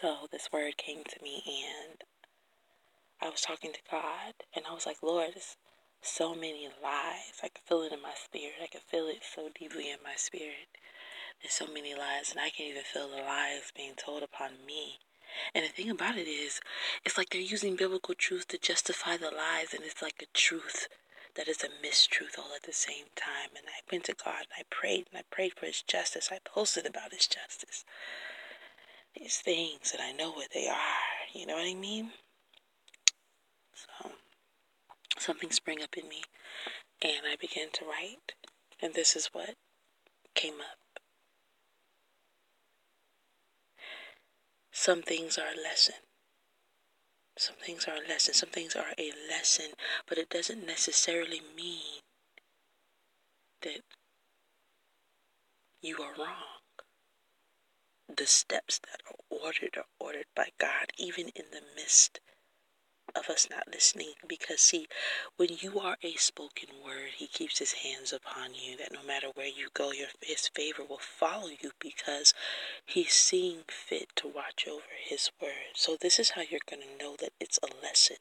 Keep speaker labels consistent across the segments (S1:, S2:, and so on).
S1: So this word came to me, and I was talking to God, and I was like, Lord, there's so many lies. I could feel it in my spirit. I could feel it so deeply in my spirit. There's so many lies, and I can even feel the lies being told upon me. And the thing about it is, it's like they're using biblical truth to justify the lies, and it's like a truth that is a mistruth all at the same time. And I went to God and I prayed and I prayed for His justice. I posted about His justice. These things and I know what they are. You know what I mean? So something sprang up in me and I began to write. And this is what came up. Some things are a lesson. Some things are a lesson. Some things are a lesson, but it doesn't necessarily mean that you are wrong. The steps that are ordered are ordered by God, even in the midst of us not listening. Because, see, when you are a spoken word, He keeps His hands upon you, that no matter where you go, your, His favor will follow you because He's seeing fit to watch over His word. So, this is how you're going to know that it's a lesson.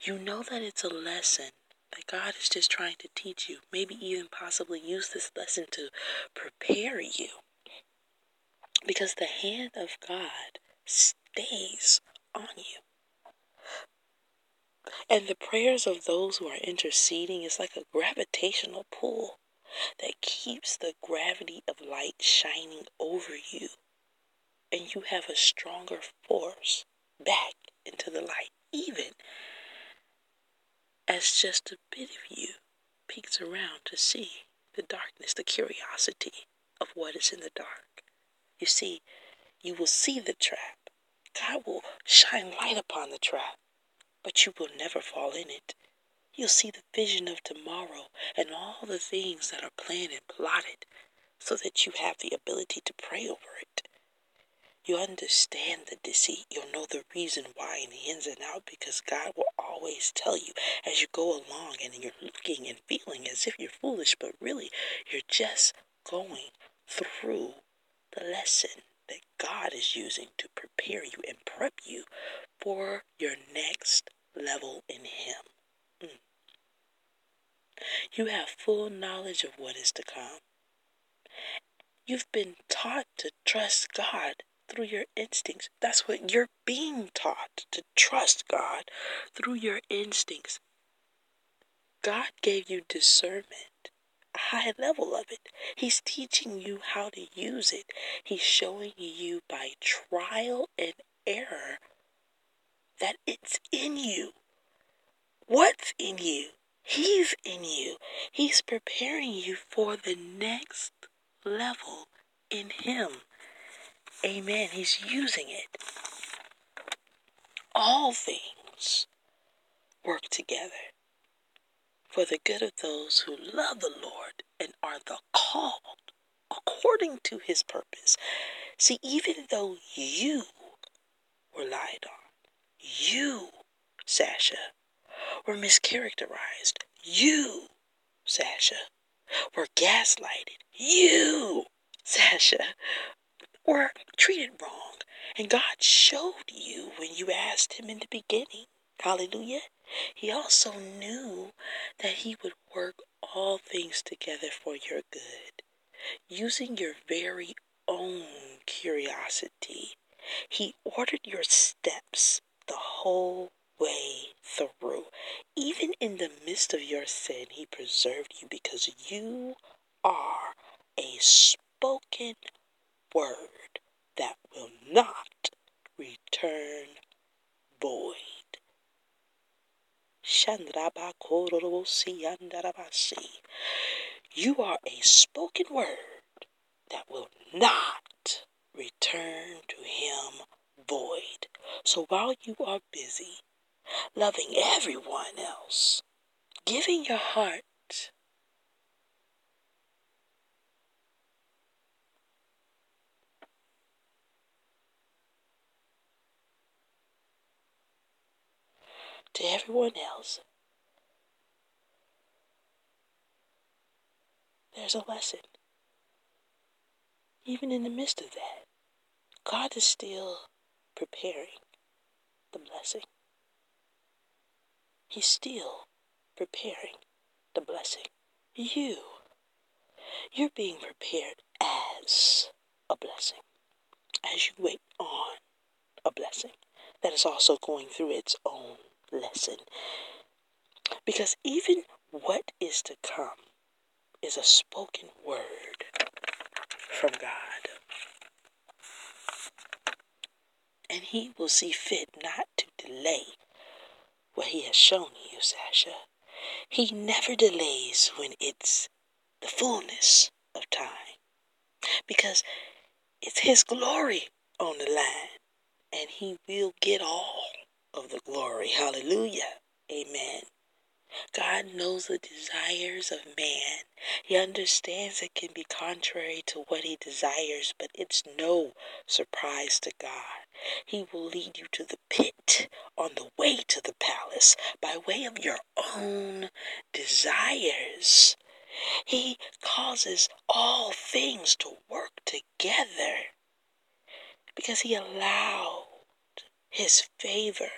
S1: You know that it's a lesson that God is just trying to teach you, maybe even possibly use this lesson to prepare you. Because the hand of God stays on you. And the prayers of those who are interceding is like a gravitational pull that keeps the gravity of light shining over you. And you have a stronger force back into the light, even as just a bit of you peeks around to see the darkness, the curiosity of what is in the dark. You see, you will see the trap. God will shine light upon the trap but you will never fall in it. You'll see the vision of tomorrow and all the things that are planned and plotted so that you have the ability to pray over it. You understand the deceit. You'll know the reason why in the ins and out because God will always tell you as you go along and you're looking and feeling as if you're foolish, but really you're just going through the lesson that God is using to prepare you and prep you for your next level in Him. Mm. You have full knowledge of what is to come. You've been taught to trust God through your instincts. That's what you're being taught to trust God through your instincts. God gave you discernment, high level of it. He's teaching you how to use it. He's showing you by trial and error that it's in you. What's in you? He's in you. He's preparing you for the next level in Him. Amen. He's using it. All things work together for the good of those who love the Lord and are the called according to His purpose. See, even though you were lied on, you, Sasha, were mischaracterized. You, Sasha, were gaslighted. You, Sasha, were treated wrong. And God showed you when you asked Him in the beginning. Hallelujah. He also knew that He would work all things together for your good, using your very own curiosity. He ordered your steps the whole way through. Even in the midst of your sin, He preserved you because you are a spoken word that will not return void. You are a spoken word that will not return to him void. So while you are busy loving everyone else, giving your heart to everyone else, there's a lesson. Even in the midst of that, God is still preparing the blessing. He's still preparing the blessing. You, you're being prepared as a blessing. As you wait on a blessing that is also going through its own lesson. Because even what is to come is a spoken word from God. And He will see fit not to delay what He has shown you, Sasha. He never delays when it's the fullness of time. Because it's His glory on the line. And He will get all of the glory. Hallelujah. Amen. God knows the desires of man. He understands it can be contrary to what he desires, but it's no surprise to God. He will lead you to the pit on the way to the palace by way of your own desires. He causes all things to work together because he allowed his favor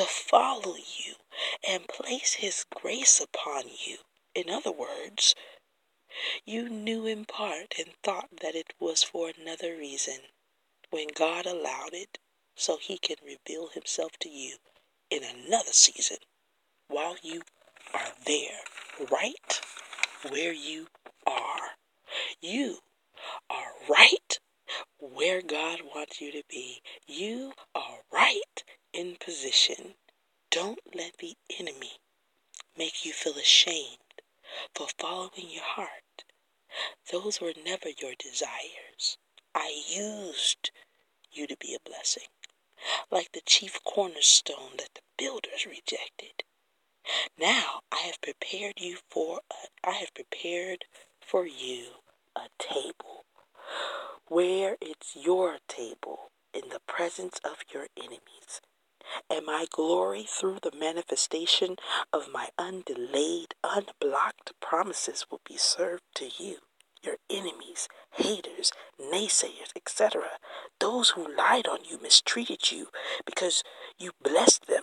S1: to follow you and place his grace upon you. In other words, you knew in part and thought that it was for another reason when God allowed it so he can reveal himself to you in another season while you are there, right where you are. You are right where God wants you to be. You are right in position. Don't let the enemy make you feel ashamed for following your heart. Those were never your desires. I used you to be a blessing, like the chief cornerstone that the builders rejected. Now I have prepared you for a, I have prepared for you a table where it's your table in the presence of your enemies. And my glory through the manifestation of my undelayed, unblocked promises will be served to you, your enemies, haters, naysayers, etc. Those who lied on you, mistreated you because you blessed them.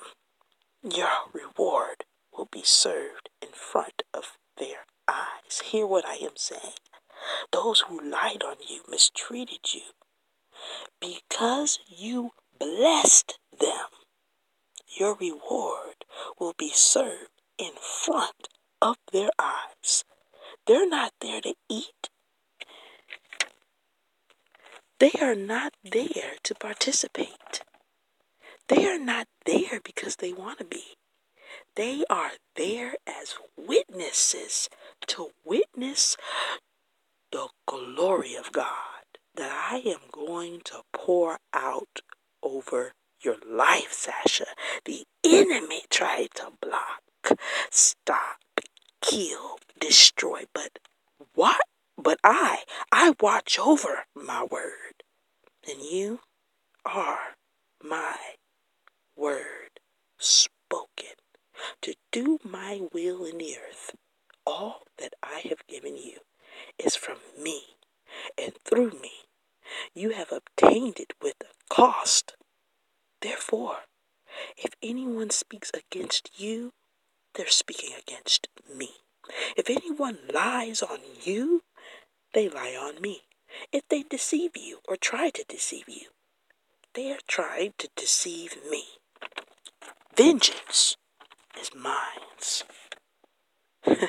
S1: Your reward will be served in front of their eyes. Hear what I am saying. Those who lied on you, mistreated you, because you blessed your reward will be served in front of their eyes. They're not there to eat. They are not there to participate. They are not there because they want to be. They are there as witnesses to witness the glory of God that I am going to pour out over your life, Sasha. The enemy tried to block, stop, kill, destroy, but what? But I, I watch over my word, and you are my word spoken to do my will in the earth. All that I have given you is from me and through me. You have obtained it with a cost. Therefore, if anyone speaks against you, they're speaking against me. If anyone lies on you, they lie on me. If they deceive you or try to deceive you, they are trying to deceive me. Vengeance is mine.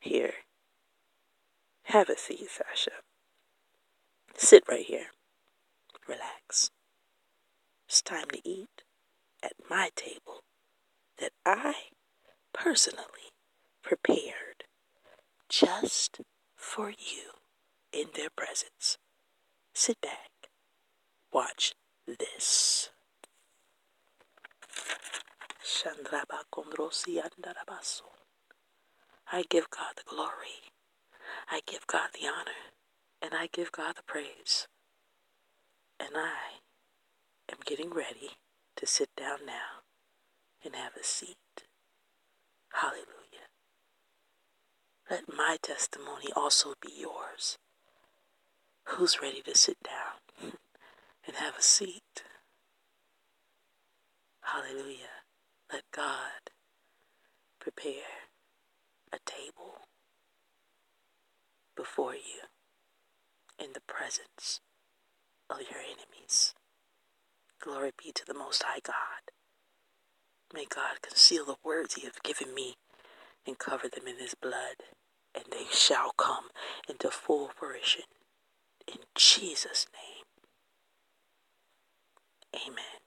S1: here. Have a seat, Sasha. Sit right here. Relax. It's time to eat at my table that I personally prepared just for you in their presence. Sit back. Watch this. I give God the glory. I give God the honor. And I give God the praise. And I am getting ready to sit down now and have a seat. Hallelujah. Let my testimony also be yours. Who's ready to sit down and have a seat. Hallelujah. Let God prepare a table before you in the presence your enemies. Glory be to the Most High God. May God conceal the words He has given me and cover them in His blood, and they shall come into full fruition. In Jesus' name, amen.